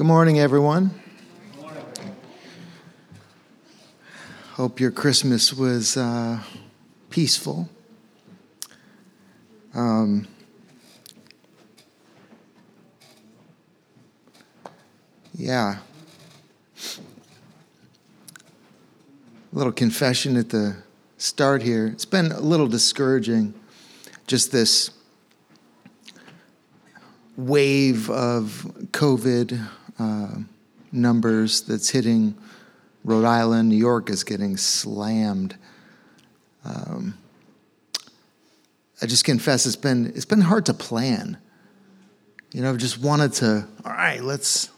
Good morning, everyone. Hope your Christmas was uh, peaceful. Um, yeah. A little confession at the start here. It's been a little discouraging, just this wave of COVID uh, numbers that's hitting Rhode Island. New York is getting slammed. Um, I just confess it's been it's been hard to plan. You know, I've just wanted to. All right, let's,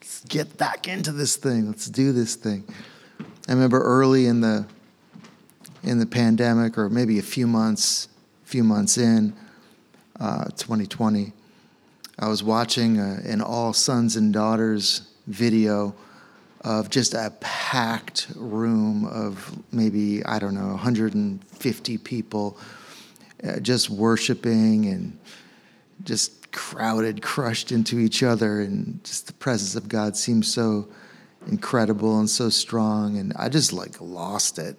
let's get back into this thing. Let's do this thing. I remember early in the in the pandemic, or maybe a few months, few months in, uh, 2020. I was watching a, an All Sons and Daughters video of just a packed room of maybe, I don't know, 150 people uh, just worshiping and just crowded, crushed into each other. And just the presence of God seemed so incredible and so strong. And I just like lost it.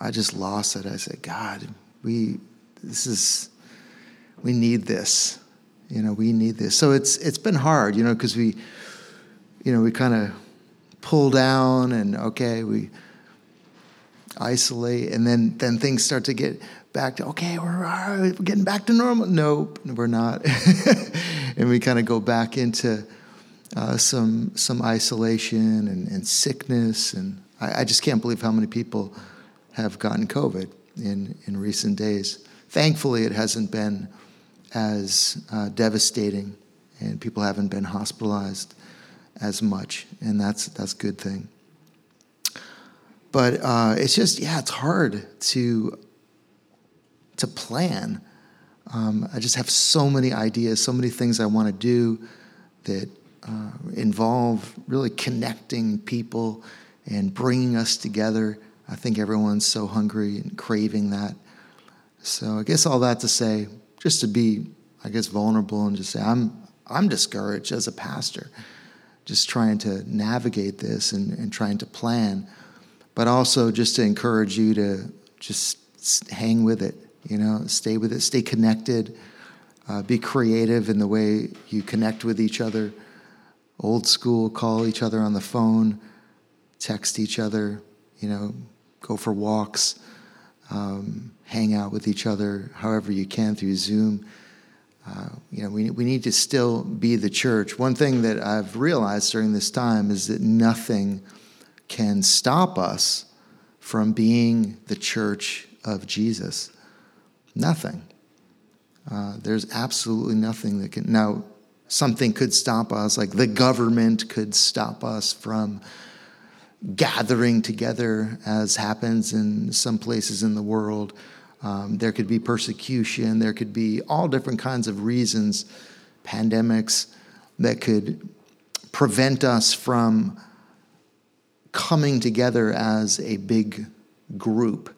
I just lost it. I said, God, we, this is, we need this you know, we need this. So it's it's been hard, you know, because we, you know, we kind of pull down and okay, we isolate, and then then things start to get back to okay, we're, we're getting back to normal. Nope, we're not, and we kind of go back into uh, some some isolation and, and sickness, and I, I just can't believe how many people have gotten COVID in in recent days. Thankfully, it hasn't been as uh, devastating, and people haven't been hospitalized as much, and that's that's a good thing. But uh, it's just yeah, it's hard to to plan. Um, I just have so many ideas, so many things I want to do that uh, involve really connecting people and bringing us together. I think everyone's so hungry and craving that. So I guess all that to say, just to be, I guess, vulnerable and just say, I'm, I'm discouraged as a pastor, just trying to navigate this and, and trying to plan, but also just to encourage you to just hang with it, you know, stay with it, stay connected, uh, be creative in the way you connect with each other. Old school, call each other on the phone, text each other, you know, go for walks um, hang out with each other however you can through Zoom. Uh, you know, we, we need to still be the church. One thing that I've realized during this time is that nothing can stop us from being the church of Jesus. Nothing. Uh, there's absolutely nothing that can. Now, something could stop us, like the government could stop us from gathering together, as happens in some places in the world. Um, there could be persecution, there could be all different kinds of reasons, pandemics that could prevent us from coming together as a big group.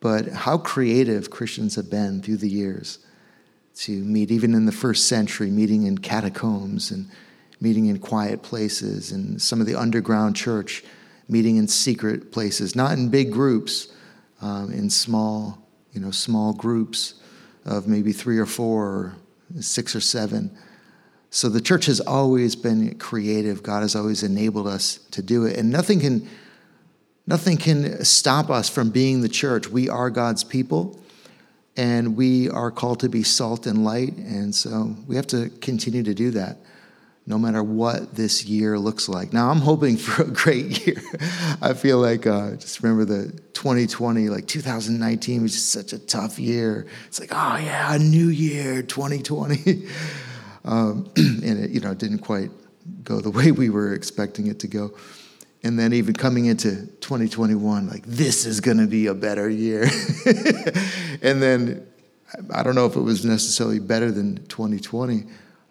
But how creative Christians have been through the years to meet, even in the first century, meeting in catacombs and meeting in quiet places, and some of the underground church meeting in secret places, not in big groups, um, in small, you know, small groups of maybe three or four, or six or seven. So the church has always been creative. God has always enabled us to do it, and nothing can, nothing can stop us from being the church. We are God's people and we are called to be salt and light. And so we have to continue to do that no matter what this year looks like. Now, I'm hoping for a great year. I feel like, uh, just remember the 2020, like 2019 was just such a tough year. It's like, oh, yeah, a new year, 2020. um, and it, you know, didn't quite go the way we were expecting it to go. And then even coming into 2021, like, this is going to be a better year. and then I don't know if it was necessarily better than 2020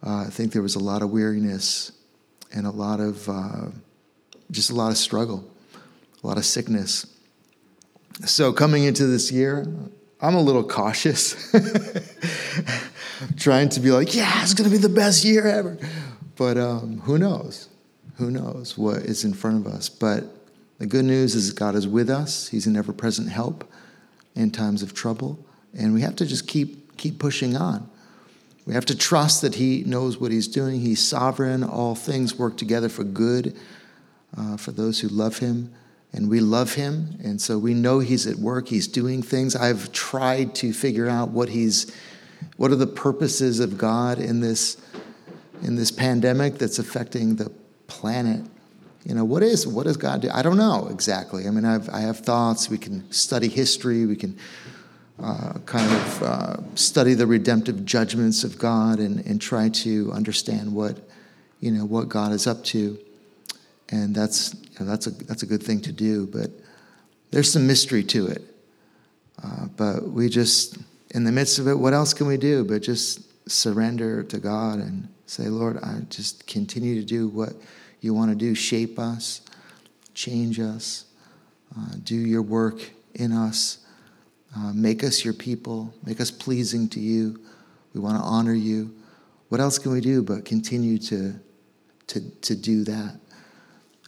uh, I think there was a lot of weariness and a lot of uh, just a lot of struggle, a lot of sickness. So coming into this year, I'm a little cautious, trying to be like, yeah, it's going to be the best year ever. but um, who knows? Who knows what is in front of us? But the good news is God is with us. He's an ever-present help in times of trouble, and we have to just keep keep pushing on. We have to trust that He knows what He's doing. He's sovereign. All things work together for good uh, for those who love Him. And we love Him. And so we know He's at work. He's doing things. I've tried to figure out what He's, what are the purposes of God in this, in this pandemic that's affecting the planet. You know, what is, what does God do? I don't know exactly. I mean, I've, I have thoughts. We can study history. We can uh, kind of uh, study the redemptive judgments of God and, and try to understand what you know what God is up to, and that's you know, that's a that's a good thing to do. But there's some mystery to it. Uh, but we just in the midst of it, what else can we do but just surrender to God and say, Lord, I just continue to do what you want to do, shape us, change us, uh, do your work in us. Uh, make us your people. Make us pleasing to you. We want to honor you. What else can we do but continue to, to, to do that?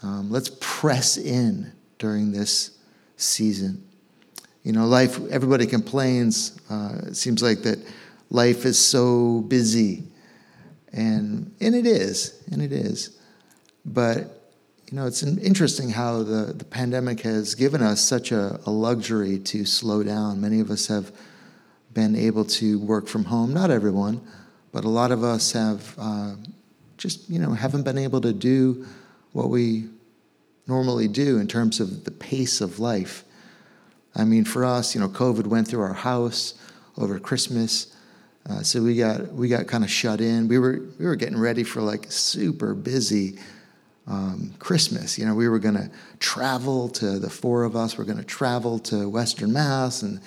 Um, let's press in during this season. You know, life, everybody complains. Uh, it seems like that life is so busy. And, and it is, and it is. But you know, it's interesting how the, the pandemic has given us such a, a, luxury to slow down. Many of us have been able to work from home. Not everyone, but a lot of us have uh, just, you know, haven't been able to do what we normally do in terms of the pace of life. I mean, for us, you know, COVID went through our house over Christmas. Uh, so we got we got kind of shut in. We were we were getting ready for like super busy um, Christmas. You know, we were going to travel to the four of us. We're going to travel to Western Mass and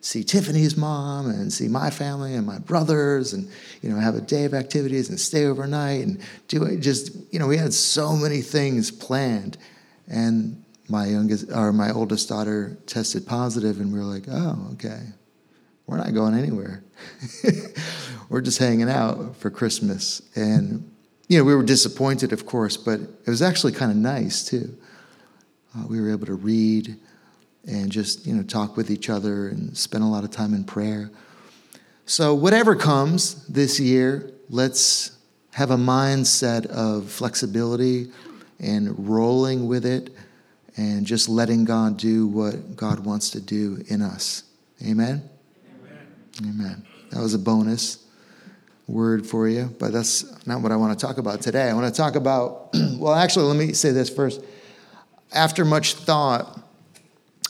see Tiffany's mom and see my family and my brothers and you know have a day of activities and stay overnight and do it. Just you know, we had so many things planned, and my youngest or my oldest daughter tested positive, and we were like, oh, okay, we're not going anywhere. we're just hanging out for Christmas and you know, we were disappointed, of course, but it was actually kind of nice too. Uh, we were able to read and just, you know, talk with each other and spend a lot of time in prayer. So, whatever comes this year, let's have a mindset of flexibility and rolling with it and just letting God do what God wants to do in us. Amen? Amen. Amen. That was a bonus word for you, but that's not what I want to talk about today. I want to talk about, well, actually, let me say this first. After much thought,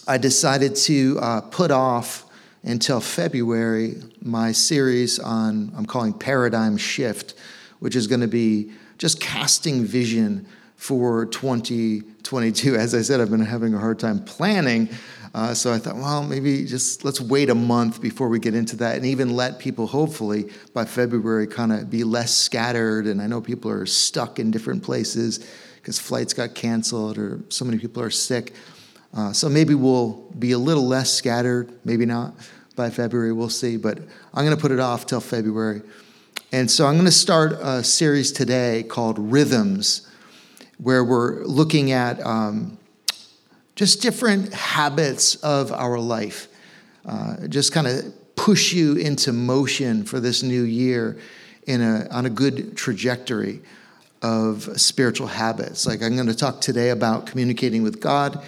I decided to uh, put off until February my series on, I'm calling Paradigm Shift, which is going to be just casting vision for 2022. As I said, I've been having a hard time planning uh, so I thought, well, maybe just let's wait a month before we get into that and even let people, hopefully, by February, kind of be less scattered. And I know people are stuck in different places because flights got canceled or so many people are sick. Uh, so maybe we'll be a little less scattered, maybe not by February, we'll see. But I'm going to put it off till February. And so I'm going to start a series today called Rhythms, where we're looking at. Um, just different habits of our life. Uh, just kind of push you into motion for this new year in a, on a good trajectory of spiritual habits. Like I'm going to talk today about communicating with God.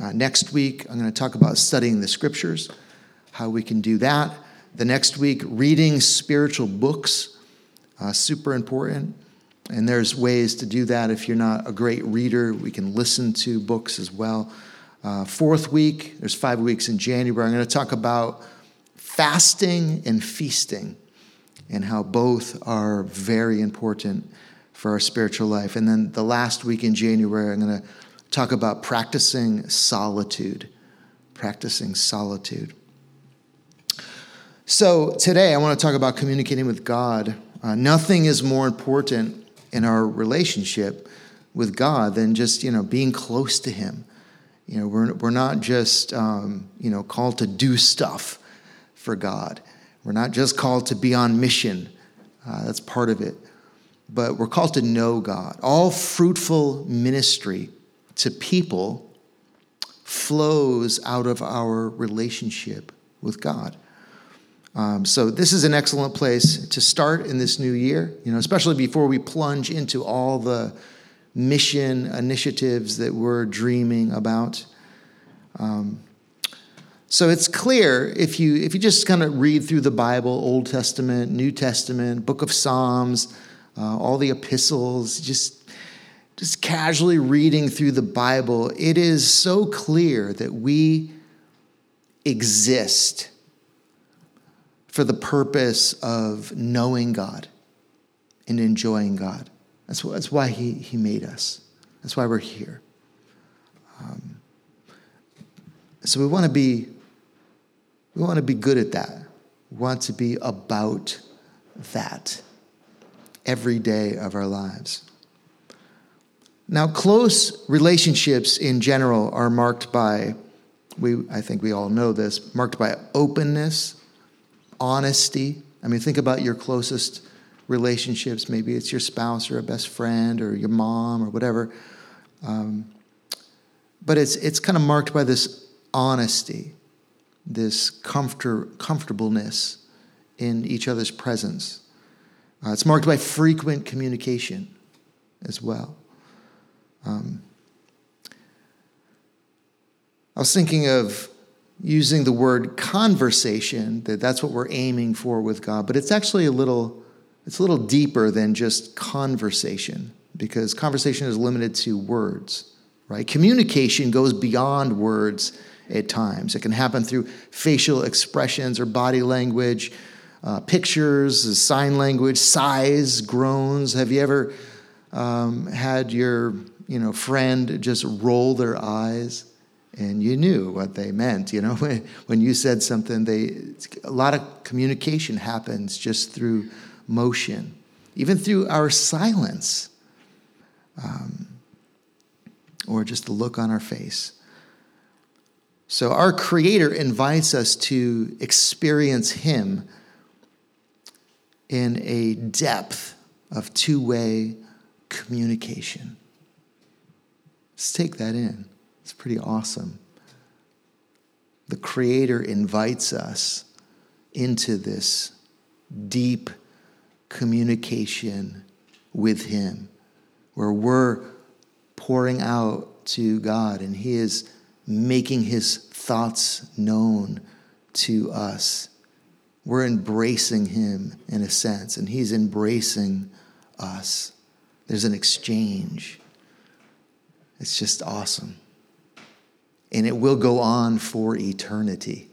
Uh, next week, I'm going to talk about studying the scriptures, how we can do that. The next week, reading spiritual books, uh, super important. And there's ways to do that. If you're not a great reader, we can listen to books as well. Uh, fourth week, there's five weeks in January. I'm going to talk about fasting and feasting and how both are very important for our spiritual life. And then the last week in January, I'm going to talk about practicing solitude. Practicing solitude. So today, I want to talk about communicating with God. Uh, nothing is more important in our relationship with God than just you know being close to Him you know, we're, we're not just, um, you know, called to do stuff for God. We're not just called to be on mission. Uh, that's part of it. but we're called to know God. All fruitful ministry to people flows out of our relationship with God. Um, so this is an excellent place to start in this new year, you know, especially before we plunge into all the mission initiatives that we're dreaming about. Um, so it's clear if you if you just kind of read through the Bible, Old Testament, New Testament, Book of Psalms, uh, all the epistles, just just casually reading through the Bible, it is so clear that we exist for the purpose of knowing God and enjoying God. That's, that's why he, he made us. That's why we're here. Um, so we want to be we want to be good at that. We want to be about that every day of our lives. Now, close relationships in general are marked by, we, I think we all know this, marked by openness, honesty. I mean, think about your closest relationships. Maybe it's your spouse or a best friend or your mom or whatever. Um, but it's, it's kind of marked by this honesty, this comfort, comfortableness in each other's presence. Uh, it's marked by frequent communication as well. Um, I was thinking of using the word conversation, that that's what we're aiming for with God, but it's actually a little, it's a little deeper than just conversation because conversation is limited to words, right? Communication goes beyond words at times. It can happen through facial expressions or body language, uh, pictures, sign language, sighs, groans. Have you ever um, had your you know friend just roll their eyes? And you knew what they meant. You know, when, you said something, they a lot of communication happens just through motion, even through our silence, um, or just the look on our face. So our Creator invites us to experience Him in a depth of two-way communication. Let's take that in. It's pretty awesome. The Creator invites us into this deep communication with Him, where we're pouring out to God and He is making His thoughts known to us. We're embracing Him in a sense, and He's embracing us. There's an exchange. It's just awesome and it will go on for eternity.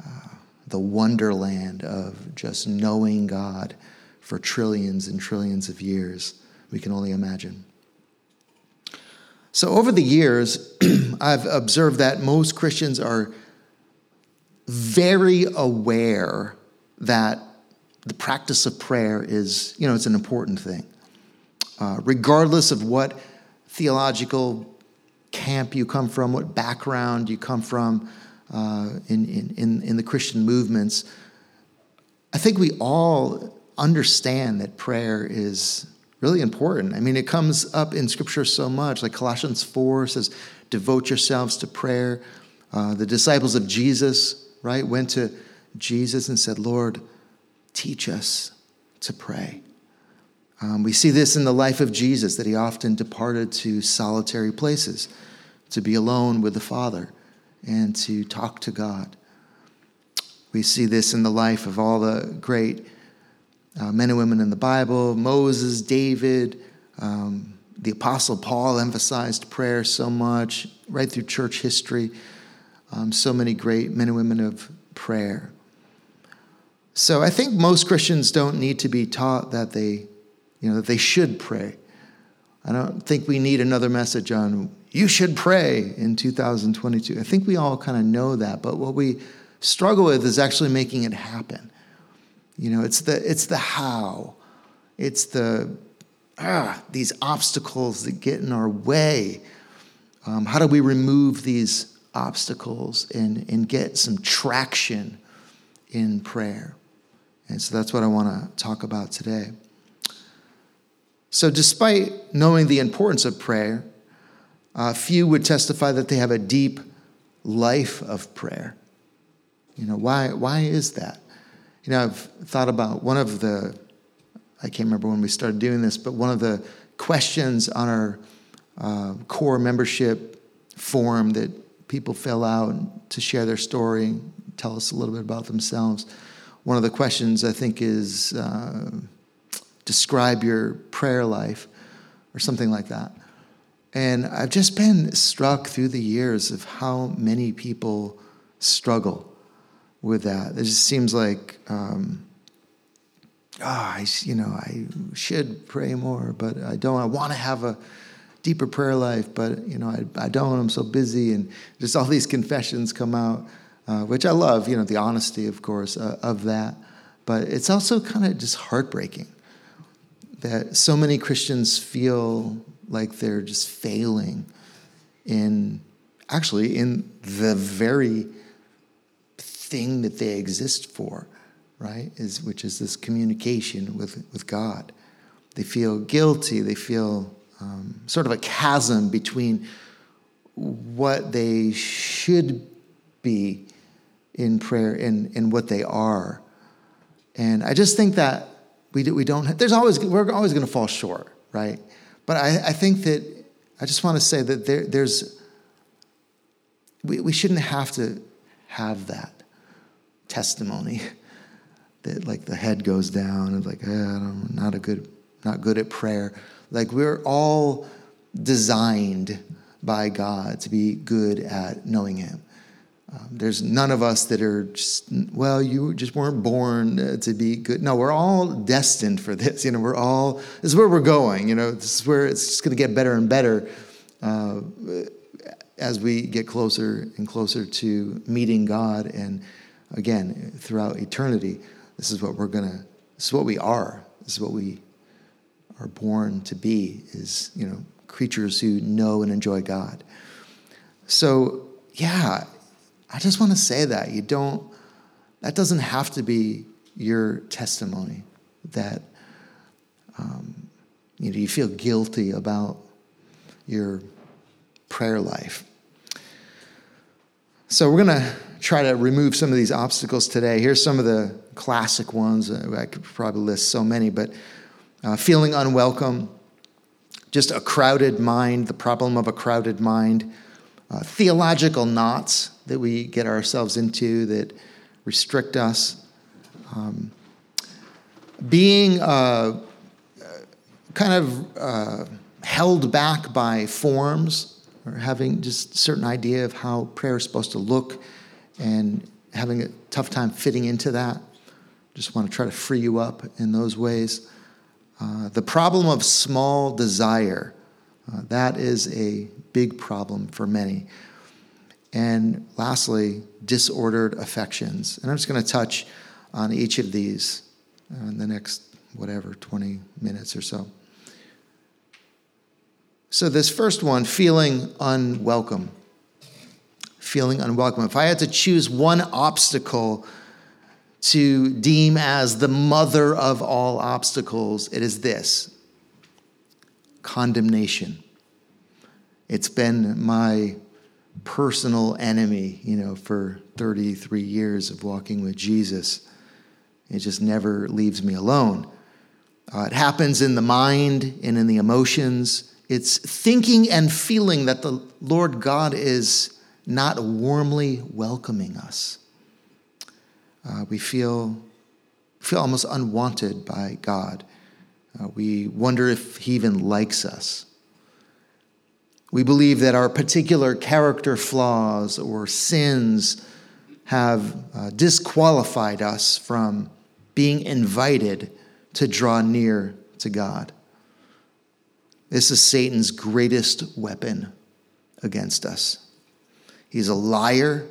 Uh, the wonderland of just knowing God for trillions and trillions of years. We can only imagine. So, over the years, I've observed that most Christians are very aware that the practice of prayer is, you know, it's an important thing. Uh, regardless of what theological camp you come from, what background you come from uh, in, in, in the Christian movements, I think we all understand that prayer is really important. I mean, it comes up in Scripture so much. Like Colossians 4 says, devote yourselves to prayer. Uh, the disciples of Jesus, right, went to Jesus and said, Lord, teach us to pray. Um, we see this in the life of Jesus, that he often departed to solitary places to be alone with the Father and to talk to God. We see this in the life of all the great uh, men and women in the Bible Moses, David, um, the Apostle Paul emphasized prayer so much, right through church history. Um, so many great men and women of prayer. So I think most Christians don't need to be taught that they you know, that they should pray. I don't think we need another message on you should pray in 2022. I think we all kind of know that, but what we struggle with is actually making it happen. You know, it's the it's the how. It's the ah, these obstacles that get in our way. Um, how do we remove these obstacles and, and get some traction in prayer? And so that's what I want to talk about today. So, despite knowing the importance of prayer, uh, few would testify that they have a deep life of prayer. You know, why, why is that? You know, I've thought about one of the, I can't remember when we started doing this, but one of the questions on our uh, core membership form that people fill out to share their story, tell us a little bit about themselves. One of the questions I think is uh, describe your prayer life or something like that. And I've just been struck through the years of how many people struggle with that. It just seems like, um, oh, I, you know, I should pray more, but I don't. I want to have a deeper prayer life, but you know, I, I don't. I'm so busy, and just all these confessions come out, uh, which I love. You know, the honesty, of course, uh, of that. But it's also kind of just heartbreaking that so many Christians feel like they're just failing in actually in the very thing that they exist for, right? Is which is this communication with with God. They feel guilty. They feel um, sort of a chasm between what they should be in prayer and, and what they are. And I just think that we, do, we don't, have, there's always, we're always going to fall short, right? But I, I think that, I just want to say that there, there's, we, we shouldn't have to have that testimony that like the head goes down and like, eh, I'm not a good, not good at prayer. Like we're all designed by God to be good at knowing Him. Um, there's none of us that are just, well, you just weren't born to be good. No, we're all destined for this. You know, we're all, this is where we're going. You know, this is where it's just going to get better and better uh, as we get closer and closer to meeting God. And again, throughout eternity, this is what we're going to, this is what we are. This is what we are born to be, is, you know, creatures who know and enjoy God. So, yeah, I just want to say that. You don't, that doesn't have to be your testimony that um, you know you feel guilty about your prayer life. So we're going to try to remove some of these obstacles today. Here's some of the classic ones. I could probably list so many, but uh, feeling unwelcome, just a crowded mind, the problem of a crowded mind, uh, theological knots that we get ourselves into that restrict us. Um, being uh, kind of uh, held back by forms or having just certain idea of how prayer is supposed to look and having a tough time fitting into that. Just want to try to free you up in those ways. Uh, the problem of small desire, uh, that is a big problem for many. And lastly, disordered affections. And I'm just going to touch on each of these in the next, whatever, 20 minutes or so. So, this first one, feeling unwelcome. Feeling unwelcome. If I had to choose one obstacle to deem as the mother of all obstacles, it is this condemnation. It's been my personal enemy, you know, for 33 years of walking with Jesus. It just never leaves me alone. Uh, it happens in the mind and in the emotions. It's thinking and feeling that the Lord God is not warmly welcoming us. Uh, we feel, feel almost unwanted by God. Uh, we wonder if He even likes us. We believe that our particular character flaws or sins have uh, disqualified us from being invited to draw near to God. This is Satan's greatest weapon against us. He's a liar,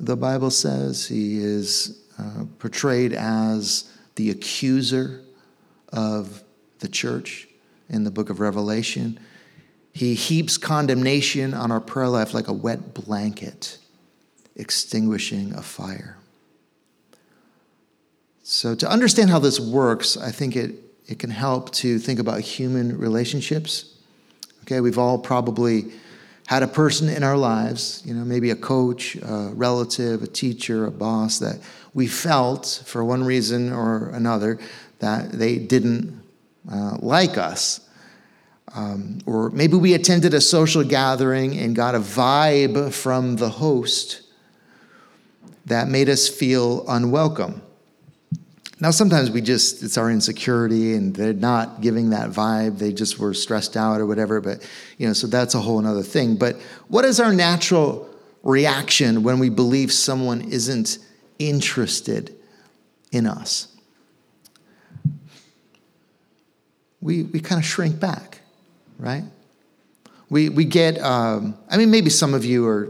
the Bible says. He is uh, portrayed as the accuser of the church in the book of Revelation. He heaps condemnation on our prayer life like a wet blanket, extinguishing a fire. So, to understand how this works, I think it it can help to think about human relationships. Okay, we've all probably had a person in our lives, you know, maybe a coach, a relative, a teacher, a boss that we felt for one reason or another that they didn't uh, like us. Um, or maybe we attended a social gathering and got a vibe from the host that made us feel unwelcome. Now, sometimes we just, it's our insecurity and they're not giving that vibe. They just were stressed out or whatever. But, you know, so that's a whole other thing. But what is our natural reaction when we believe someone isn't interested in us? We, we kind of shrink back, right? We, we get, um, I mean, maybe some of you are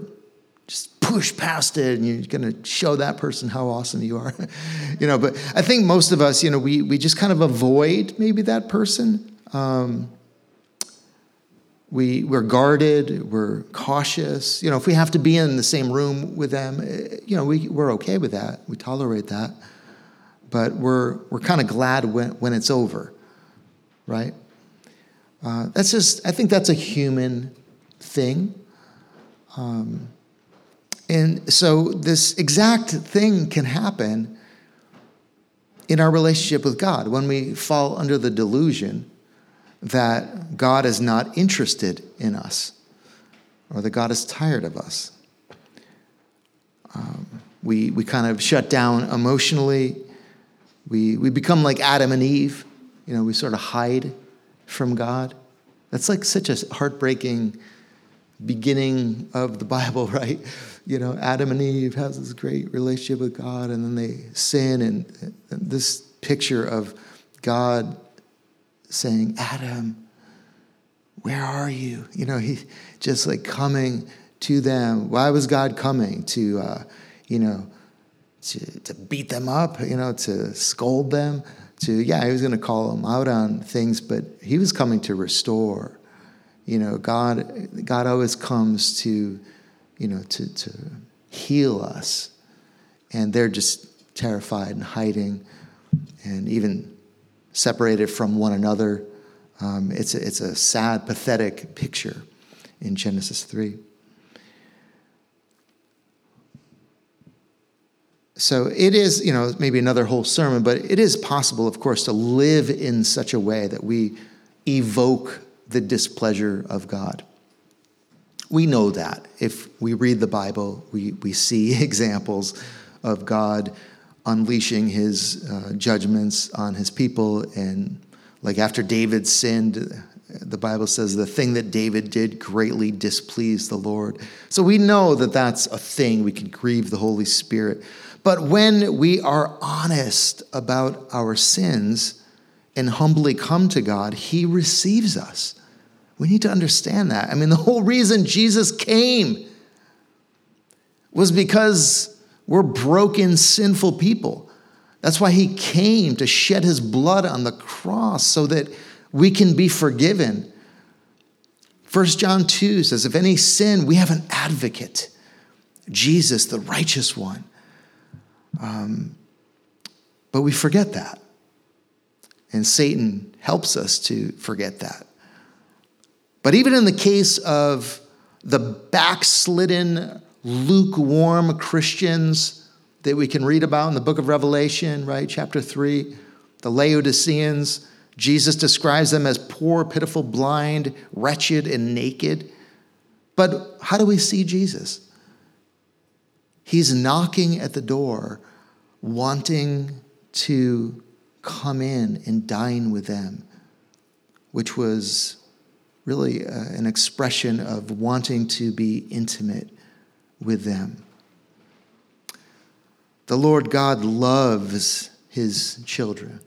just push past it and you're going to show that person how awesome you are you know but i think most of us you know we, we just kind of avoid maybe that person um, we, we're guarded we're cautious you know if we have to be in the same room with them eh, you know we, we're okay with that we tolerate that but we're, we're kind of glad when, when it's over right uh, that's just i think that's a human thing um, and so, this exact thing can happen in our relationship with God when we fall under the delusion that God is not interested in us or that God is tired of us. Um, we, we kind of shut down emotionally. We, we become like Adam and Eve. You know, we sort of hide from God. That's like such a heartbreaking beginning of the Bible, right? You know, Adam and Eve has this great relationship with God, and then they sin, and, and this picture of God saying, Adam, where are you? You know, he just like coming to them. Why was God coming? To, uh, you know, to, to beat them up, you know, to scold them, to, yeah, he was going to call them out on things, but he was coming to restore you know, God, God always comes to, you know, to, to heal us. And they're just terrified and hiding and even separated from one another. Um, it's, a, it's a sad, pathetic picture in Genesis 3. So it is, you know, maybe another whole sermon, but it is possible, of course, to live in such a way that we evoke the displeasure of God. We know that. If we read the Bible, we, we see examples of God unleashing his uh, judgments on his people. And like after David sinned, the Bible says the thing that David did greatly displeased the Lord. So we know that that's a thing. We can grieve the Holy Spirit. But when we are honest about our sins, and humbly come to God, He receives us. We need to understand that. I mean, the whole reason Jesus came was because we're broken, sinful people. That's why He came to shed His blood on the cross so that we can be forgiven. 1 John 2 says, If any sin, we have an advocate, Jesus, the righteous one. Um, but we forget that. And Satan helps us to forget that. But even in the case of the backslidden, lukewarm Christians that we can read about in the book of Revelation, right? Chapter 3, the Laodiceans, Jesus describes them as poor, pitiful, blind, wretched, and naked. But how do we see Jesus? He's knocking at the door, wanting to come in and dine with them, which was really uh, an expression of wanting to be intimate with them. The Lord God loves his children,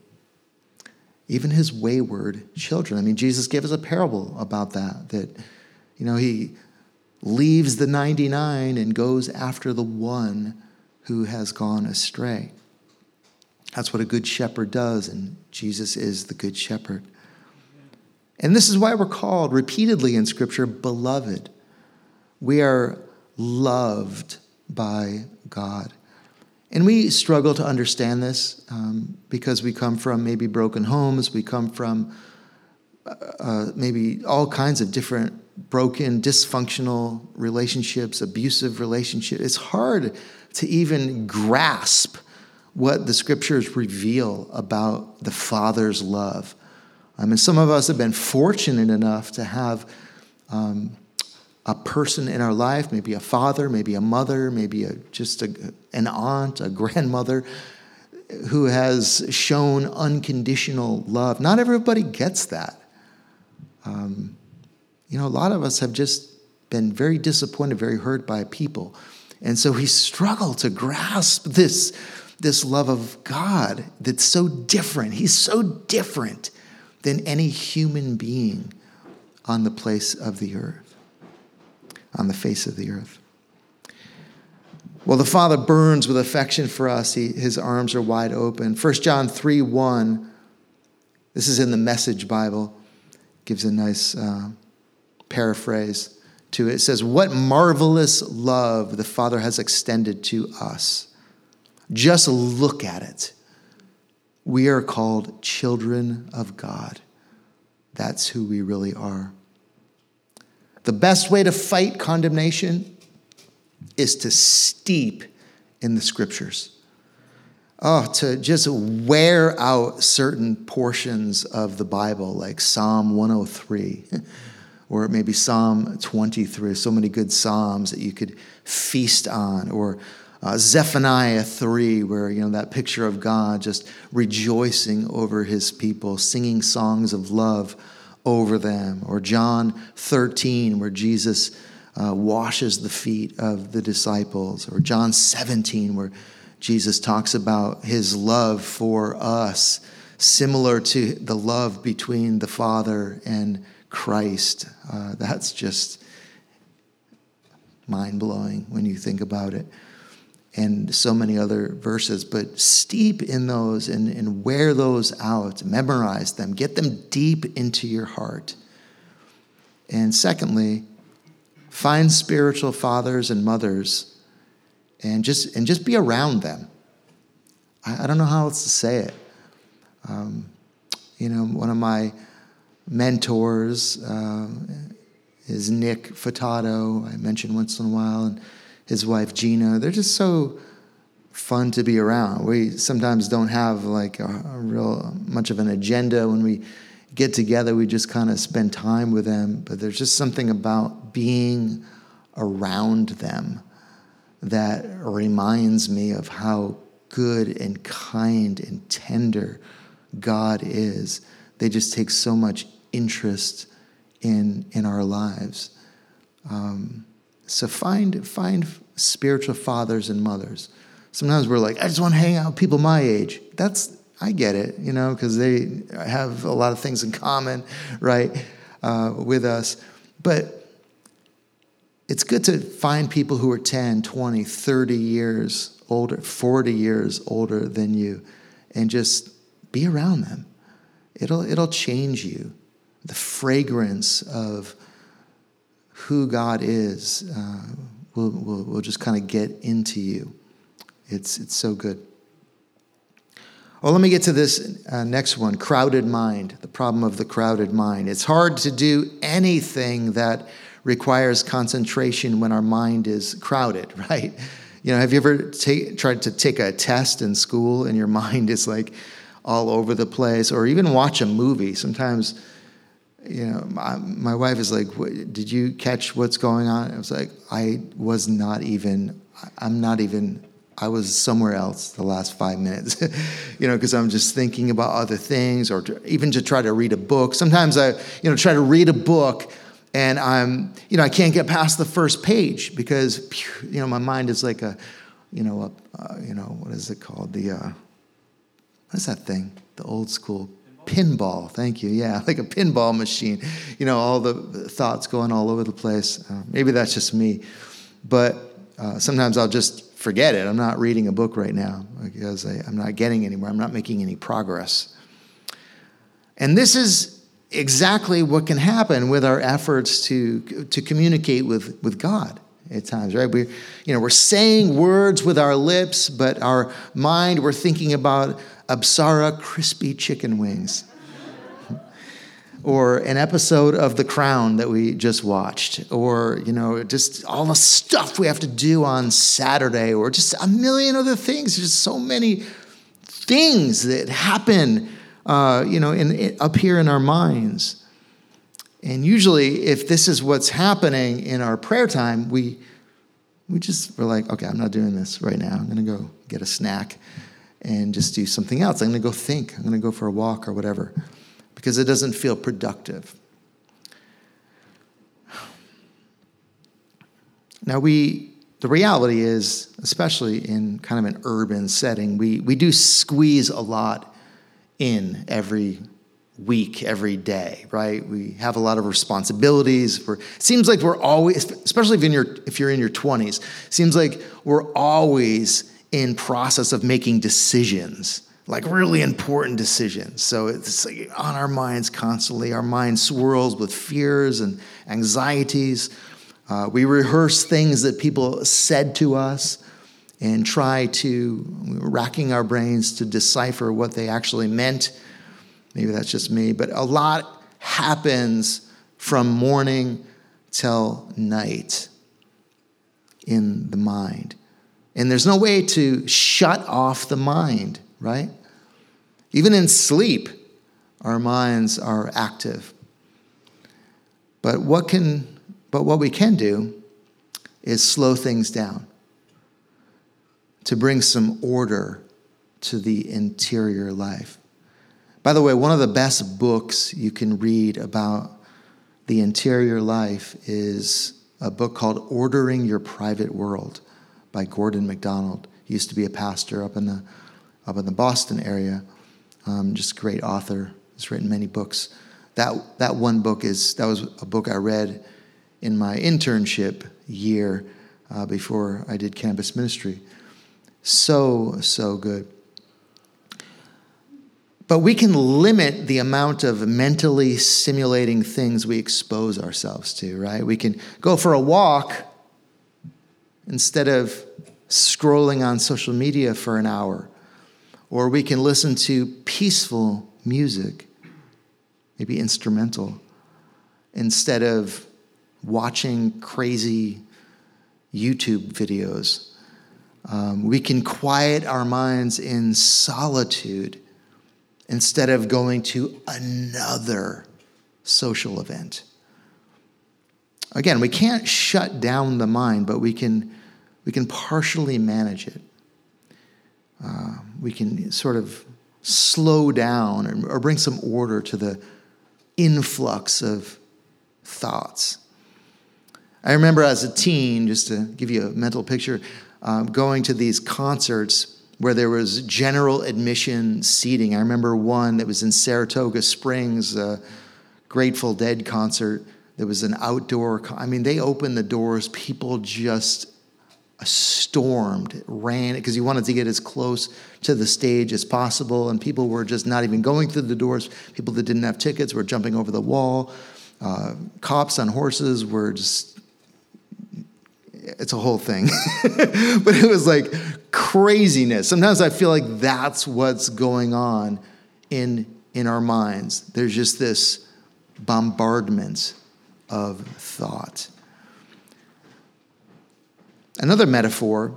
even his wayward children. I mean, Jesus gave us a parable about that, that, you know, he leaves the 99 and goes after the one who has gone astray. That's what a good shepherd does, and Jesus is the good shepherd. And this is why we're called repeatedly in Scripture beloved. We are loved by God. And we struggle to understand this um, because we come from maybe broken homes, we come from uh, uh, maybe all kinds of different broken, dysfunctional relationships, abusive relationships. It's hard to even grasp what the scriptures reveal about the Father's love. I mean, some of us have been fortunate enough to have um, a person in our life, maybe a father, maybe a mother, maybe a, just a, an aunt, a grandmother, who has shown unconditional love. Not everybody gets that. Um, you know, a lot of us have just been very disappointed, very hurt by people. And so we struggle to grasp this, this love of God that's so different. He's so different than any human being on the place of the earth on the face of the earth. Well, the Father burns with affection for us. He, his arms are wide open. 1 John 3 1, this is in the Message Bible, gives a nice uh, paraphrase to it. It says, What marvelous love the Father has extended to us. Just look at it. We are called children of God. That's who we really are. The best way to fight condemnation is to steep in the scriptures. Oh, to just wear out certain portions of the Bible, like Psalm 103, or maybe Psalm 23. So many good Psalms that you could feast on, or uh, Zephaniah 3, where, you know, that picture of God just rejoicing over his people, singing songs of love over them. Or John 13, where Jesus uh, washes the feet of the disciples. Or John 17, where Jesus talks about his love for us, similar to the love between the Father and Christ. Uh, that's just mind blowing when you think about it and so many other verses, but steep in those and, and wear those out, memorize them, get them deep into your heart. And secondly, find spiritual fathers and mothers and just, and just be around them. I, I don't know how else to say it. Um, you know, one of my mentors uh, is Nick Furtado. I mention once in a while. And his wife Gina. They're just so fun to be around. We sometimes don't have like a, a real much of an agenda when we get together. We just kind of spend time with them. But there's just something about being around them that reminds me of how good and kind and tender God is. They just take so much interest in in our lives. Um, so find find spiritual fathers and mothers. Sometimes we're like, I just want to hang out with people my age. That's I get it, you know, because they have a lot of things in common, right, uh, with us. But it's good to find people who are 10, 20, 30 years older, 40 years older than you, and just be around them. It'll, it'll change you. The fragrance of who God is uh, will, will, will just kind of get into you. It's, it's so good. Well, let me get to this uh, next one crowded mind, the problem of the crowded mind. It's hard to do anything that requires concentration when our mind is crowded, right? You know, have you ever tried to take a test in school and your mind is like all over the place, or even watch a movie? Sometimes you know, my, my wife is like, "Did you catch what's going on?" I was like, "I was not even. I'm not even. I was somewhere else the last five minutes, you know, because I'm just thinking about other things, or to, even to try to read a book. Sometimes I, you know, try to read a book, and I'm, you know, I can't get past the first page because, you know, my mind is like a, you know, a, uh, you know, what is it called? The, uh, what is that thing? The old school pinball. Thank you. Yeah, like a pinball machine. You know, all the thoughts going all over the place. Uh, maybe that's just me, but uh, sometimes I'll just forget it. I'm not reading a book right now because I, I'm not getting anywhere. I'm not making any progress. And this is exactly what can happen with our efforts to, to communicate with, with God. At times, right? We, you know, we're saying words with our lips, but our mind, we're thinking about Apsara crispy chicken wings. or an episode of The Crown that we just watched, or, you know, just all the stuff we have to do on Saturday, or just a million other things. There's just so many things that happen, uh, you know, in, in, up here in our minds. And usually, if this is what's happening in our prayer time, we, we just, we're like, okay, I'm not doing this right now. I'm going to go get a snack and just do something else. I'm going to go think. I'm going to go for a walk or whatever because it doesn't feel productive. Now, we, the reality is, especially in kind of an urban setting, we, we do squeeze a lot in every week, every day, right? We have a lot of responsibilities. We're, it seems like we're always, especially if, in your, if you're in your 20s, seems like we're always in process of making decisions like really important decisions. So it's like on our minds constantly. Our mind swirls with fears and anxieties. Uh, we rehearse things that people said to us and try to, racking our brains to decipher what they actually meant. Maybe that's just me, but a lot happens from morning till night in the mind. And there's no way to shut off the mind, right? Even in sleep, our minds are active. But what can but what we can do is slow things down to bring some order to the interior life. By the way, one of the best books you can read about the interior life is a book called Ordering Your Private World by Gordon MacDonald. He used to be a pastor up in the, up in the Boston area. Um, just a great author. He's written many books. That, that one book is, that was a book I read in my internship year uh, before I did campus ministry. So, so good. But we can limit the amount of mentally stimulating things we expose ourselves to, right? We can go for a walk instead of scrolling on social media for an hour. Or we can listen to peaceful music, maybe instrumental, instead of watching crazy YouTube videos. Um, we can quiet our minds in solitude instead of going to another social event. Again, we can't shut down the mind, but we can, we can partially manage it. Uh, we can sort of slow down or, or bring some order to the influx of thoughts. I remember as a teen, just to give you a mental picture, um, going to these concerts where there was general admission seating. I remember one that was in Saratoga Springs, a Grateful Dead concert. There was an outdoor. I mean, they opened the doors. People just stormed, ran because you wanted to get as close to the stage as possible, and people were just not even going through the doors. People that didn't have tickets were jumping over the wall. Uh, cops on horses were just it's a whole thing. but it was like craziness. Sometimes I feel like that's what's going on in in our minds. There's just this bombardment of thought. Another metaphor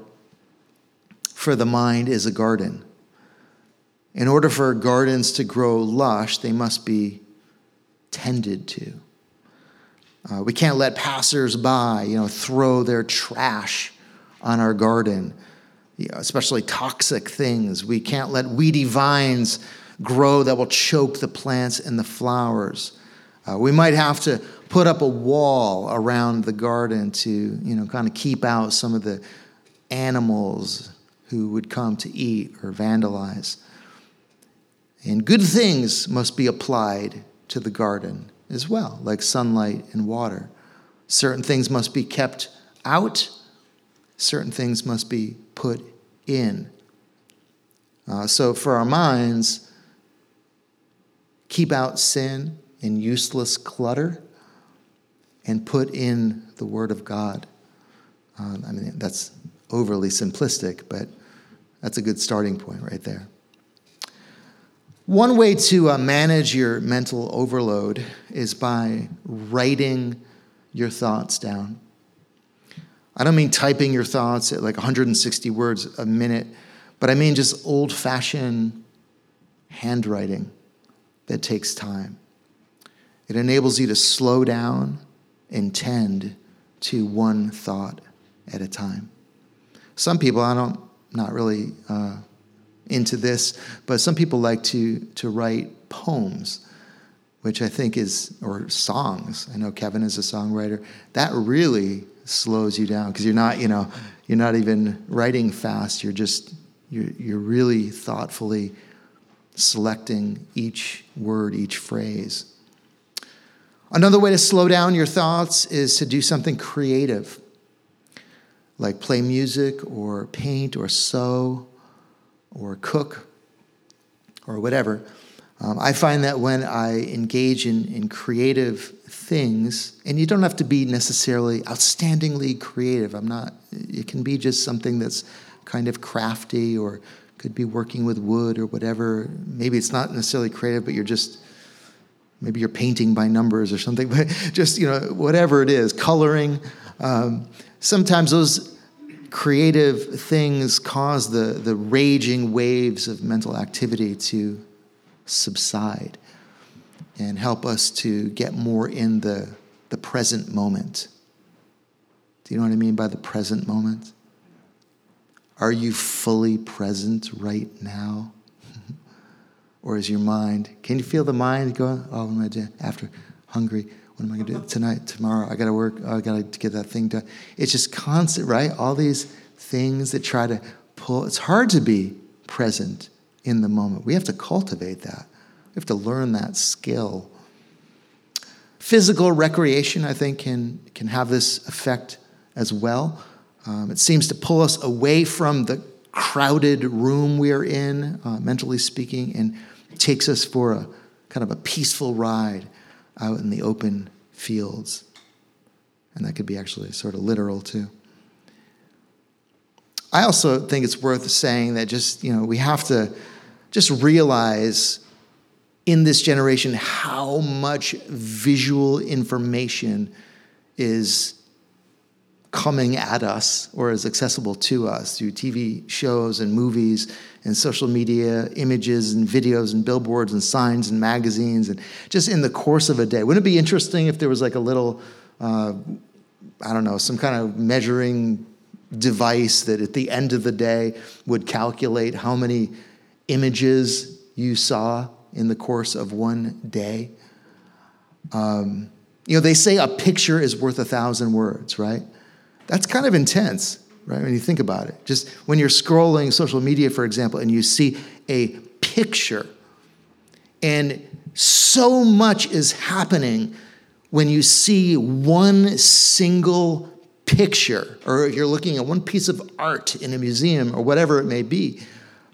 for the mind is a garden. In order for gardens to grow lush, they must be tended to. Uh, we can't let passersby, you know, throw their trash on our garden, you know, especially toxic things. We can't let weedy vines grow that will choke the plants and the flowers. Uh, we might have to put up a wall around the garden to, you know, kind of keep out some of the animals who would come to eat or vandalize. And good things must be applied to the garden as well, like sunlight and water. Certain things must be kept out, certain things must be put in. Uh, so for our minds, keep out sin and useless clutter and put in the Word of God. Um, I mean, that's overly simplistic, but that's a good starting point right there. One way to uh, manage your mental overload is by writing your thoughts down. I don't mean typing your thoughts at like 160 words a minute, but I mean just old fashioned handwriting that takes time. It enables you to slow down and tend to one thought at a time. Some people, I don't, not really uh, into this, but some people like to, to write poems, which I think is, or songs. I know Kevin is a songwriter. That really slows you down because you're not, you know, you're not even writing fast. You're just, you're, you're really thoughtfully selecting each word, each phrase. Another way to slow down your thoughts is to do something creative, like play music or paint or sew or cook or whatever. Um, I find that when I engage in, in creative things, and you don't have to be necessarily outstandingly creative, I'm not, it can be just something that's kind of crafty or could be working with wood or whatever. Maybe it's not necessarily creative, but you're just, maybe you're painting by numbers or something, but just, you know, whatever it is, coloring. Um, sometimes those creative things cause the, the raging waves of mental activity to subside and help us to get more in the, the present moment. Do you know what I mean by the present moment? Are you fully present right now? or is your mind, can you feel the mind going, oh, am I after hungry? What am I going to do tonight, tomorrow? I got to work. Oh, I got to get that thing done. It's just constant, right? All these things that try to pull. It's hard to be present in the moment. We have to cultivate that. We have to learn that skill. Physical recreation, I think, can, can have this effect as well. Um, it seems to pull us away from the crowded room we are in, uh, mentally speaking, and takes us for a kind of a peaceful ride out in the open fields. And that could be actually sort of literal too. I also think it's worth saying that just, you know, we have to just realize in this generation how much visual information is coming at us or is accessible to us through TV shows and movies and social media images and videos and billboards and signs and magazines and just in the course of a day. Wouldn't it be interesting if there was like a little, uh, I don't know, some kind of measuring device that at the end of the day would calculate how many images you saw in the course of one day? Um, you know, they say a picture is worth a thousand words, right? That's kind of intense, right? When you think about it. Just when you're scrolling social media, for example, and you see a picture, and so much is happening when you see one single picture, or if you're looking at one piece of art in a museum or whatever it may be,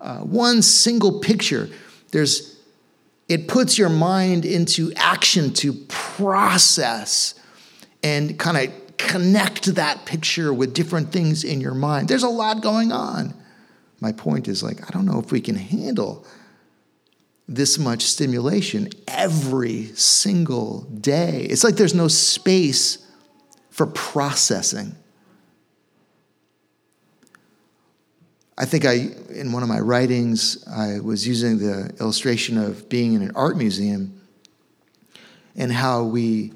uh, one single picture, there's it puts your mind into action to process and kind of connect that picture with different things in your mind. There's a lot going on. My point is like, I don't know if we can handle this much stimulation every single day. It's like there's no space for processing. I think I, in one of my writings, I was using the illustration of being in an art museum and how we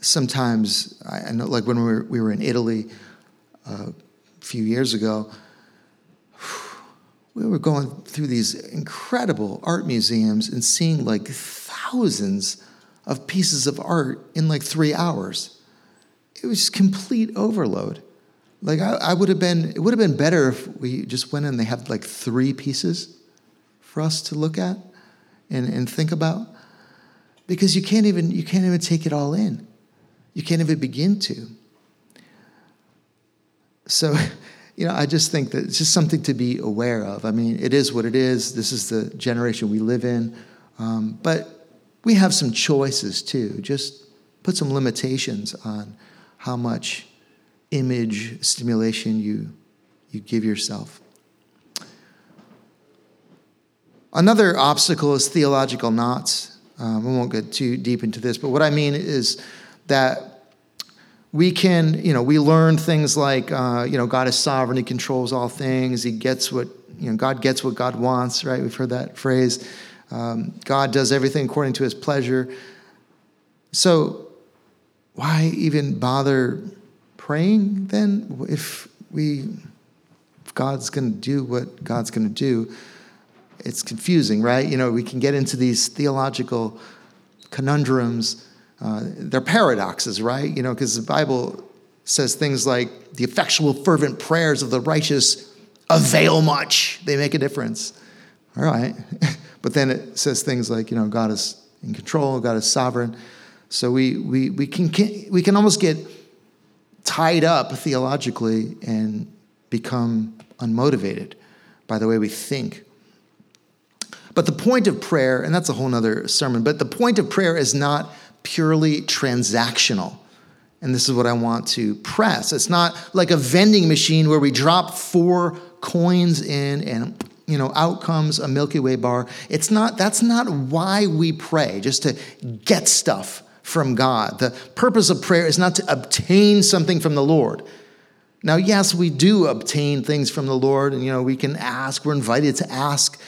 sometimes, I know, like when we were, we were in Italy uh, a few years ago, we were going through these incredible art museums and seeing like thousands of pieces of art in like three hours. It was complete overload. Like I, I would have been, it would have been better if we just went and they had like three pieces for us to look at and, and think about, because you can't even you can't even take it all in. You can't even begin to. So, you know, I just think that it's just something to be aware of. I mean, it is what it is. This is the generation we live in. Um, but we have some choices too. Just put some limitations on how much image stimulation you, you give yourself. Another obstacle is theological knots. Um, we won't get too deep into this, but what I mean is that we can, you know, we learn things like, uh, you know, God is sovereign, He controls all things, He gets what, you know, God gets what God wants, right? We've heard that phrase. Um, God does everything according to His pleasure. So, why even bother praying then if we if God's going to do what God's going to do? It's confusing, right? You know, we can get into these theological conundrums. Uh, they're paradoxes, right? You know, because the Bible says things like the effectual, fervent prayers of the righteous avail much. They make a difference. All right. but then it says things like, you know, God is in control, God is sovereign. So we, we, we, can, we can almost get tied up theologically and become unmotivated by the way we think. But the point of prayer, and that's a whole other sermon, but the point of prayer is not purely transactional. And this is what I want to press. It's not like a vending machine where we drop four coins in and you know out comes a Milky Way bar. It's not that's not why we pray, just to get stuff from God. The purpose of prayer is not to obtain something from the Lord. Now, yes, we do obtain things from the Lord, and you know we can ask. We're invited to ask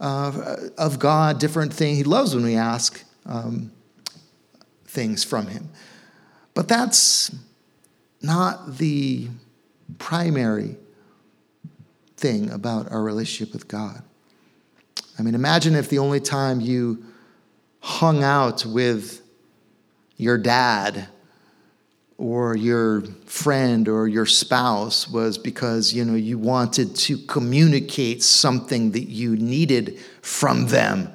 uh, of God different things. He loves when we ask um, things from Him, but that's not the primary thing about our relationship with God. I mean, imagine if the only time you hung out with your dad or your friend or your spouse was because you know you wanted to communicate something that you needed from them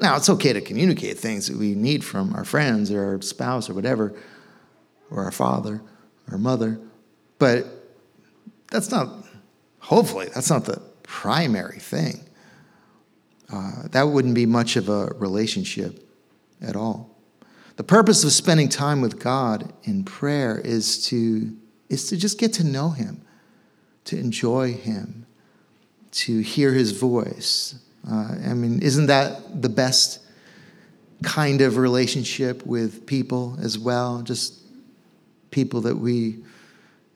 now it's okay to communicate things that we need from our friends or our spouse or whatever or our father or mother but that's not hopefully that's not the primary thing uh, that wouldn't be much of a relationship at all the purpose of spending time with God in prayer is to, is to just get to know Him, to enjoy Him, to hear His voice. Uh, I mean, isn't that the best kind of relationship with people as well? Just people that we,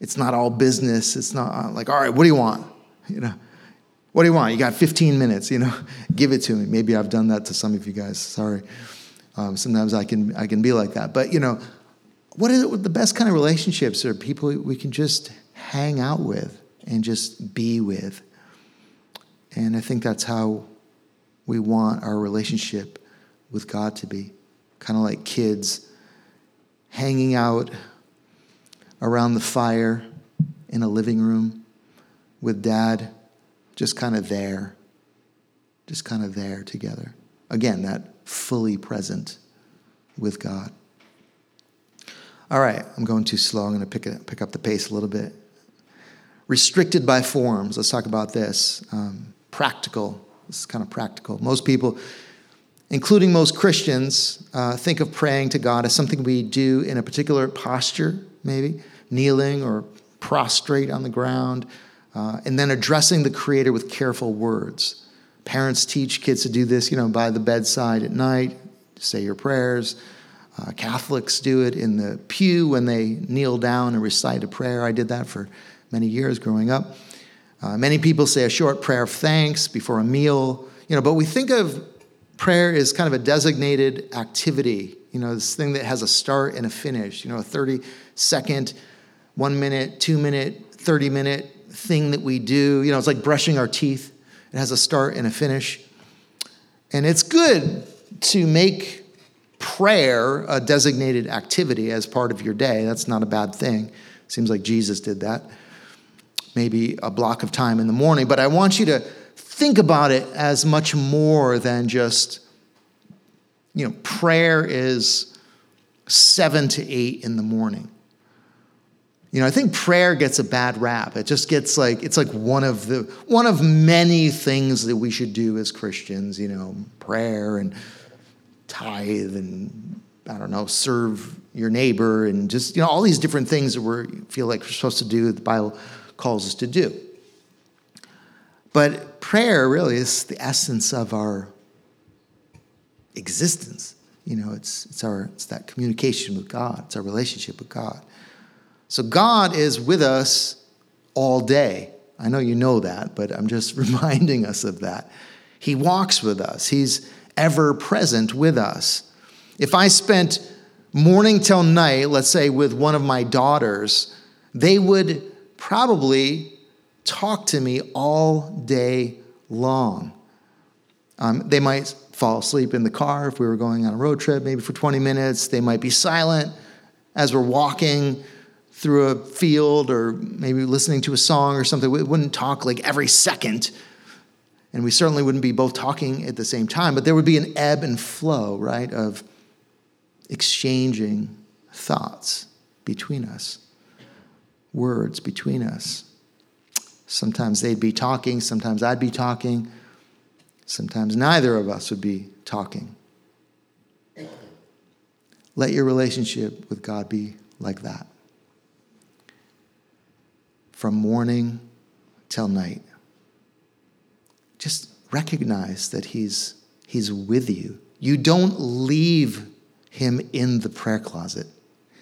it's not all business. It's not uh, like, all right, what do you want? You know, what do you want? You got 15 minutes, you know, give it to me. Maybe I've done that to some of you guys. Sorry. Um, sometimes I can I can be like that, but you know, what is it? The best kind of relationships are people we can just hang out with and just be with, and I think that's how we want our relationship with God to be, kind of like kids hanging out around the fire in a living room with dad, just kind of there, just kind of there together. Again, that fully present with God. All right, I'm going too slow. I'm going to pick, it, pick up the pace a little bit. Restricted by forms. Let's talk about this. Um, practical. This is kind of practical. Most people, including most Christians, uh, think of praying to God as something we do in a particular posture, maybe kneeling or prostrate on the ground, uh, and then addressing the Creator with careful words. Parents teach kids to do this, you know, by the bedside at night, say your prayers. Uh, Catholics do it in the pew when they kneel down and recite a prayer. I did that for many years growing up. Uh, many people say a short prayer of thanks before a meal, you know, but we think of prayer as kind of a designated activity, you know, this thing that has a start and a finish, you know, a 30 second, one minute, two minute, 30 minute thing that we do. You know, it's like brushing our teeth. It has a start and a finish. And it's good to make prayer a designated activity as part of your day. That's not a bad thing. Seems like Jesus did that. Maybe a block of time in the morning. But I want you to think about it as much more than just, you know, prayer is seven to eight in the morning. You know, I think prayer gets a bad rap. It just gets like it's like one of the one of many things that we should do as Christians, you know, prayer and tithe and I don't know, serve your neighbor and just, you know, all these different things that we feel like we're supposed to do, the Bible calls us to do. But prayer really is the essence of our existence. You know, it's, it's, our, it's that communication with God, it's our relationship with God. So God is with us all day. I know you know that, but I'm just reminding us of that. He walks with us, He's ever present with us. If I spent morning till night, let's say, with one of my daughters, they would probably talk to me all day long. Um, they might fall asleep in the car if we were going on a road trip, maybe for 20 minutes. They might be silent as we're walking through a field or maybe listening to a song or something. We wouldn't talk like every second. And we certainly wouldn't be both talking at the same time, but there would be an ebb and flow, right, of exchanging thoughts between us, words between us. Sometimes they'd be talking, sometimes I'd be talking, sometimes neither of us would be talking. Let your relationship with God be like that. From morning till night. Just recognize that He's, he's with you. You don't leave Him in the prayer closet.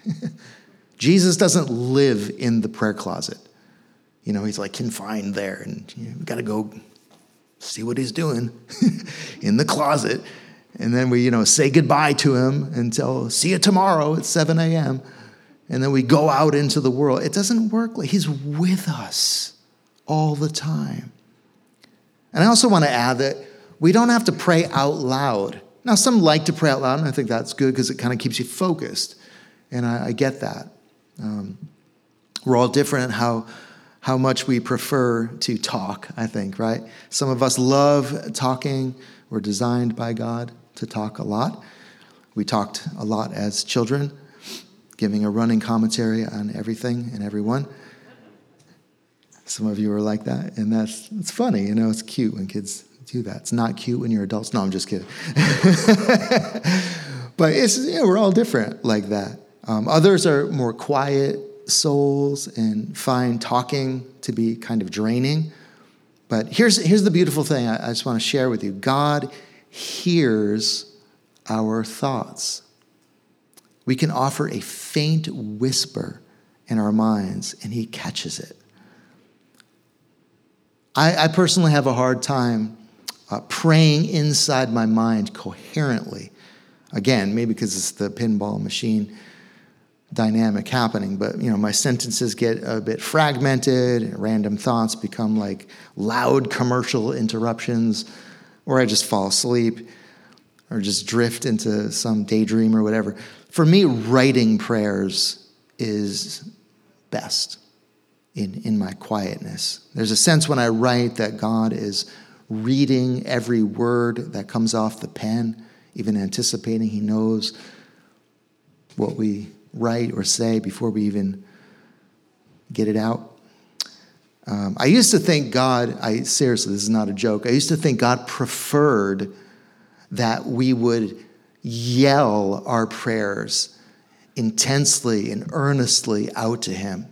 Jesus doesn't live in the prayer closet you know, he's like confined there, and you know, we got to go see what he's doing in the closet. And then we, you know, say goodbye to him until see you tomorrow at 7 a.m. And then we go out into the world. It doesn't work like he's with us all the time. And I also want to add that we don't have to pray out loud. Now, some like to pray out loud, and I think that's good because it kind of keeps you focused. And I, I get that. Um, we're all different how how much we prefer to talk, I think, right? Some of us love talking. We're designed by God to talk a lot. We talked a lot as children, giving a running commentary on everything and everyone. Some of you are like that, and that's it's funny, you know, it's cute when kids do that. It's not cute when you're adults. No, I'm just kidding. but it's yeah, we're all different like that. Um, others are more quiet, souls and find talking to be kind of draining. But here's, here's the beautiful thing I, I just want to share with you God hears our thoughts. We can offer a faint whisper in our minds, and He catches it. I, I personally have a hard time uh, praying inside my mind coherently. Again, maybe because it's the pinball machine dynamic happening but you know my sentences get a bit fragmented random thoughts become like loud commercial interruptions or i just fall asleep or just drift into some daydream or whatever. For me writing prayers is best in, in my quietness. There's a sense when i write that god is reading every word that comes off the pen even anticipating he knows what we write or say before we even get it out. Um, I used to think God, I seriously, this is not a joke. I used to think God preferred that we would yell our prayers intensely and earnestly out to Him.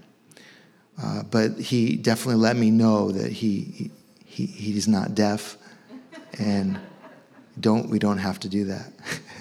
Uh, but He definitely let me know that He, he, He's not deaf, and don't we don't have to do that.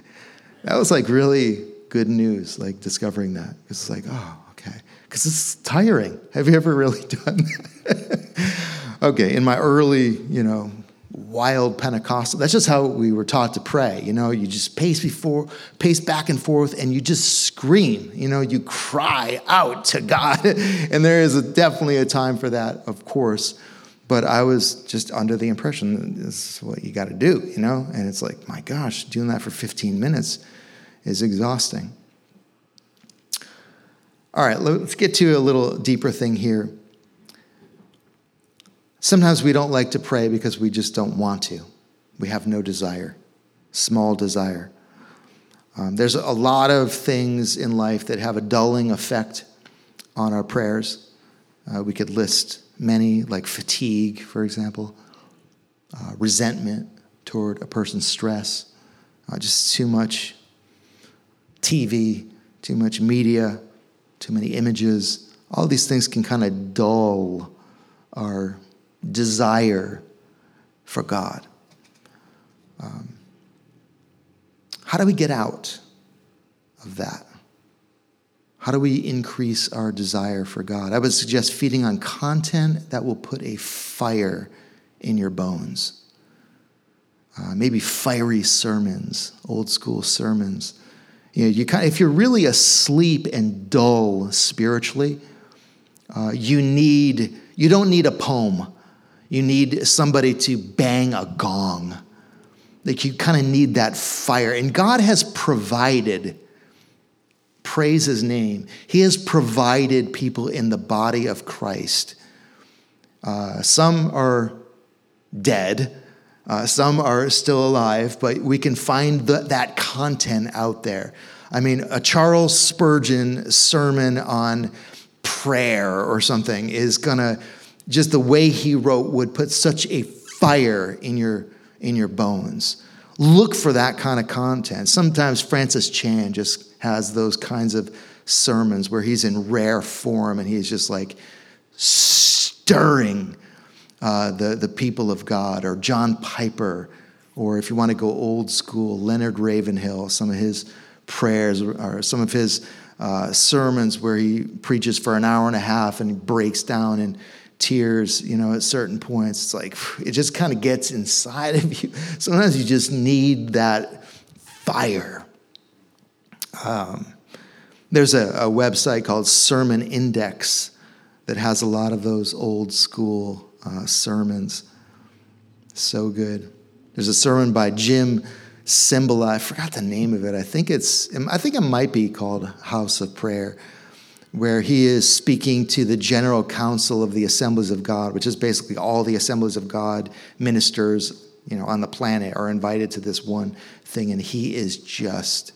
that was like really good news, like discovering that. It's like, oh, okay. Because it's tiring. Have you ever really done that? okay, in my early, you know, wild Pentecostal, that's just how we were taught to pray. You know, you just pace before, pace back and forth, and you just scream. You know, you cry out to God. and there is a, definitely a time for that, of course. But I was just under the impression this is what you got to do, you know? And it's like, my gosh, doing that for 15 minutes is exhausting. All right, let's get to a little deeper thing here. Sometimes we don't like to pray because we just don't want to. We have no desire, small desire. Um, there's a lot of things in life that have a dulling effect on our prayers. Uh, we could list many, like fatigue, for example, uh, resentment toward a person's stress, uh, just too much TV, too much media, too many images. All these things can kind of dull our desire for God. Um, how do we get out of that? How do we increase our desire for God? I would suggest feeding on content that will put a fire in your bones. Uh, maybe fiery sermons, old school sermons. You know, you kind of, if you're really asleep and dull spiritually, uh, you need you don't need a poem. You need somebody to bang a gong. Like you kind of need that fire. And God has provided, praise his name, he has provided people in the body of Christ. Uh, some are dead, uh, some are still alive, but we can find the, that content out there. I mean, a Charles Spurgeon sermon on prayer or something is gonna just the way he wrote would put such a fire in your in your bones. Look for that kind of content. Sometimes Francis Chan just has those kinds of sermons where he's in rare form and he's just like stirring uh, the, the people of God, or John Piper, or if you want to go old school, Leonard Ravenhill, some of his prayers or some of his uh, sermons where he preaches for an hour and a half and he breaks down in tears, you know, at certain points. It's like it just kind of gets inside of you. Sometimes you just need that fire. Um, there's a, a, website called Sermon Index that has a lot of those old school uh, sermons. So good. There's a sermon by Jim Cymbala. I forgot the name of it. I think it's. I think it might be called House of Prayer where he is speaking to the general council of the assemblies of God, which is basically all the assemblies of God ministers, you know, on the planet are invited to this one thing, and he is just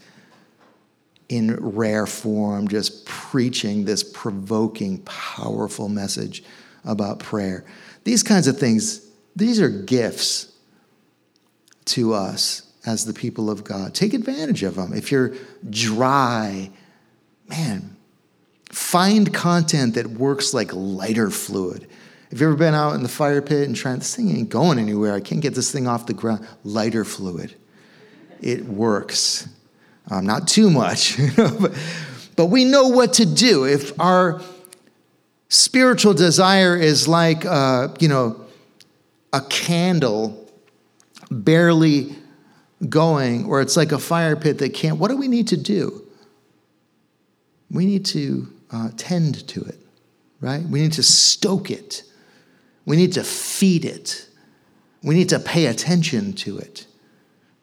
in rare form, just preaching this provoking, powerful message about prayer. These kinds of things, these are gifts to us as the people of God. Take advantage of them. If you're dry, man, Find content that works like lighter fluid. Have you ever been out in the fire pit and trying, this thing ain't going anywhere. I can't get this thing off the ground. Lighter fluid. It works. Um, not too much, but, but we know what to do. If our spiritual desire is like, uh, you know, a candle barely going, or it's like a fire pit that can't, what do we need to do? We need to uh, tend to it, right? We need to stoke it. We need to feed it. We need to pay attention to it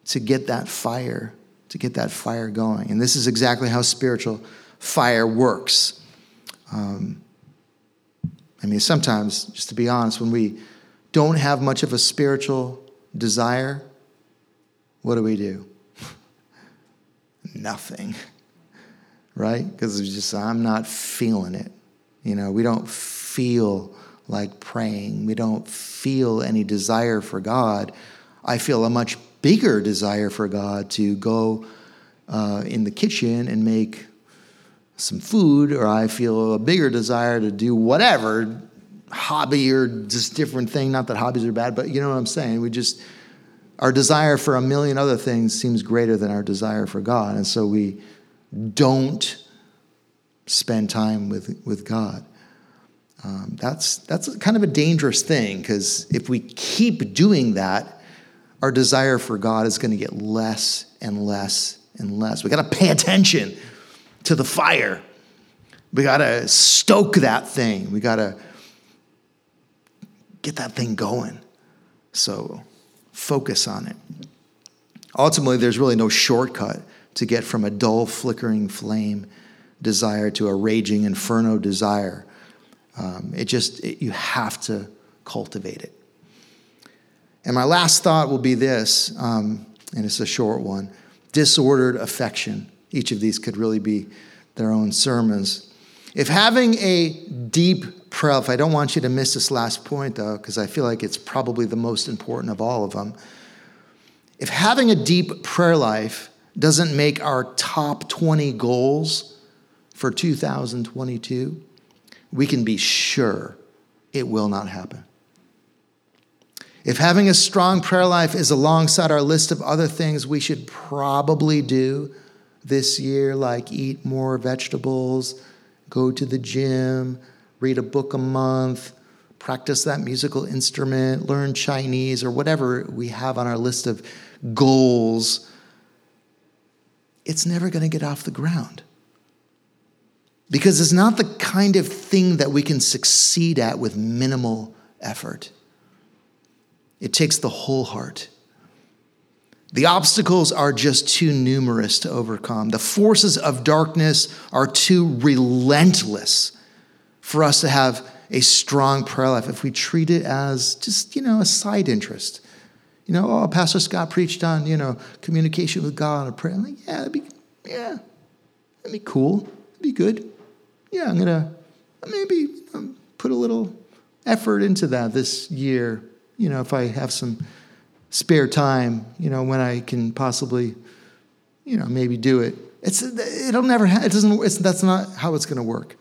to get that fire, to get that fire going. And this is exactly how spiritual fire works. Um, I mean, sometimes, just to be honest, when we don't have much of a spiritual desire, what do we do? Nothing right? Because it's just, I'm not feeling it. You know, we don't feel like praying, we don't feel any desire for God. I feel a much bigger desire for God to go uh, in the kitchen and make some food, or I feel a bigger desire to do whatever hobby or just different thing. Not that hobbies are bad, but you know what I'm saying. We just, our desire for a million other things seems greater than our desire for God. And so we don't spend time with, with God. Um, that's, that's kind of a dangerous thing because if we keep doing that, our desire for God is going to get less and less and less. We got to pay attention to the fire. We got to stoke that thing. We got to get that thing going. So focus on it. Ultimately, there's really no shortcut to get from a dull, flickering flame desire to a raging inferno desire. Um, it just, it, you have to cultivate it. And my last thought will be this, um, and it's a short one disordered affection. Each of these could really be their own sermons. If having a deep prayer life, I don't want you to miss this last point though, because I feel like it's probably the most important of all of them. If having a deep prayer life doesn't make our top 20 goals for 2022, we can be sure it will not happen. If having a strong prayer life is alongside our list of other things we should probably do this year, like eat more vegetables, go to the gym, read a book a month, practice that musical instrument, learn Chinese, or whatever we have on our list of goals, it's never going to get off the ground. Because it's not the kind of thing that we can succeed at with minimal effort. It takes the whole heart. The obstacles are just too numerous to overcome. The forces of darkness are too relentless for us to have a strong prayer life if we treat it as just, you know, a side interest. You know, oh, Pastor Scott preached on, you know, communication with God and prayer. I'm like, yeah, that'd be, yeah, that'd be cool. That'd be good. Yeah, I'm gonna maybe um, put a little effort into that this year you know, if I have some spare time, you know, when I can possibly, you know, maybe do it. It's it'll never. Ha- it doesn't. It's, that's not how it's going to work.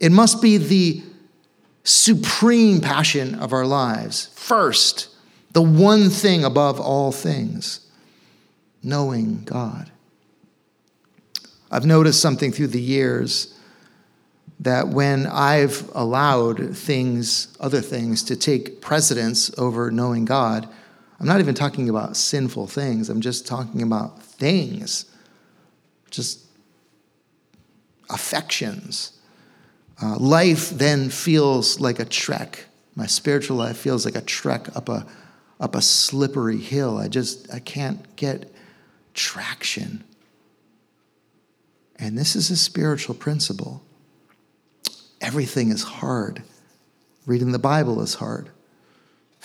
It must be the supreme passion of our lives first, the one thing above all things, knowing God. I've noticed something through the years that when I've allowed things, other things, to take precedence over knowing God, I'm not even talking about sinful things, I'm just talking about things, just affections. Uh, life then feels like a trek. My spiritual life feels like a trek up a, up a slippery hill. I just, I can't get traction. And this is a spiritual principle. Everything is hard. Reading the Bible is hard.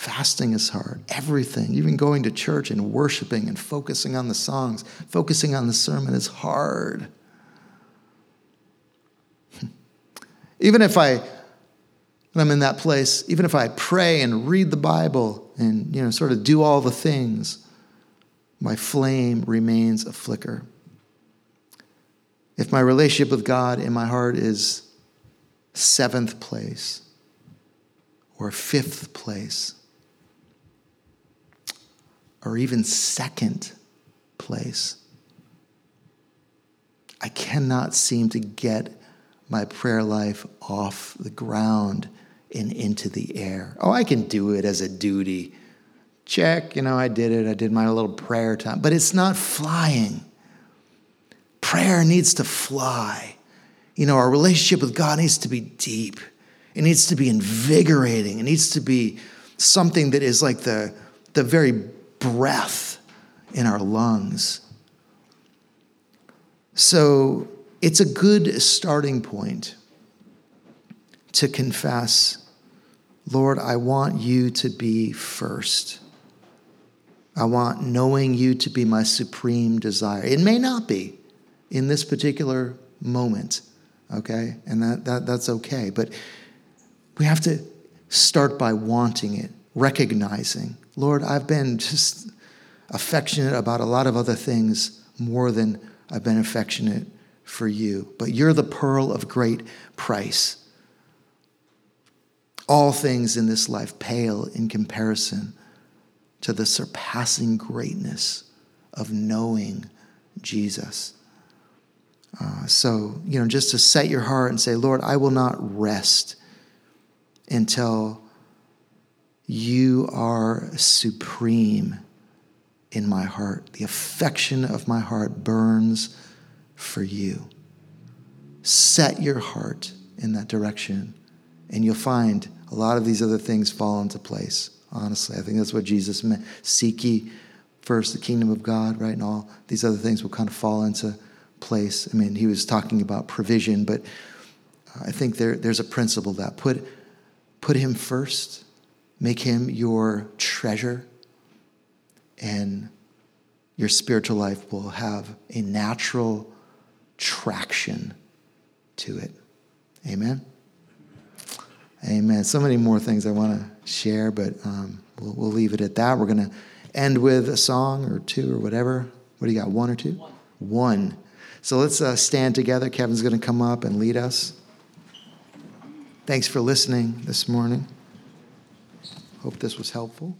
Fasting is hard. Everything, even going to church and worshiping and focusing on the songs, focusing on the sermon is hard. even if I, when I'm in that place, even if I pray and read the Bible and, you know, sort of do all the things, my flame remains a flicker. If my relationship with God in my heart is seventh place or fifth place or even second place. I cannot seem to get my prayer life off the ground and into the air. Oh, I can do it as a duty. Check, you know, I did it. I did my little prayer time, but it's not flying. Prayer needs to fly. You know, our relationship with God needs to be deep. It needs to be invigorating. It needs to be something that is like the, the very breath in our lungs. So it's a good starting point to confess, Lord, I want you to be first. I want knowing you to be my supreme desire. It may not be in this particular moment okay? And that, that, that's okay. But we have to start by wanting it, recognizing, Lord, I've been just affectionate about a lot of other things more than I've been affectionate for you. But you're the pearl of great price. All things in this life pale in comparison to the surpassing greatness of knowing Jesus. Uh, so, you know, just to set your heart and say, Lord, I will not rest until you are supreme in my heart. The affection of my heart burns for you. Set your heart in that direction, and you'll find a lot of these other things fall into place. Honestly, I think that's what Jesus meant. Seek ye first the kingdom of God, right? And all these other things will kind of fall into place. I mean, he was talking about provision, but uh, I think there, there's a principle that put, put him first, make him your treasure, and your spiritual life will have a natural traction to it. Amen. Amen. So many more things I want to share, but um, we'll, we'll leave it at that. We're going to end with a song or two or whatever What do you got? One or two? One. One. So let's uh, stand together. Kevin's going to come up and lead us. Thanks for listening this morning. Hope this was helpful.